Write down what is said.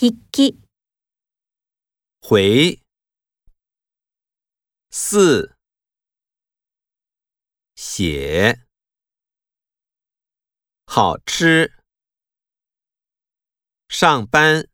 笔记，回，四，写，好吃，上班。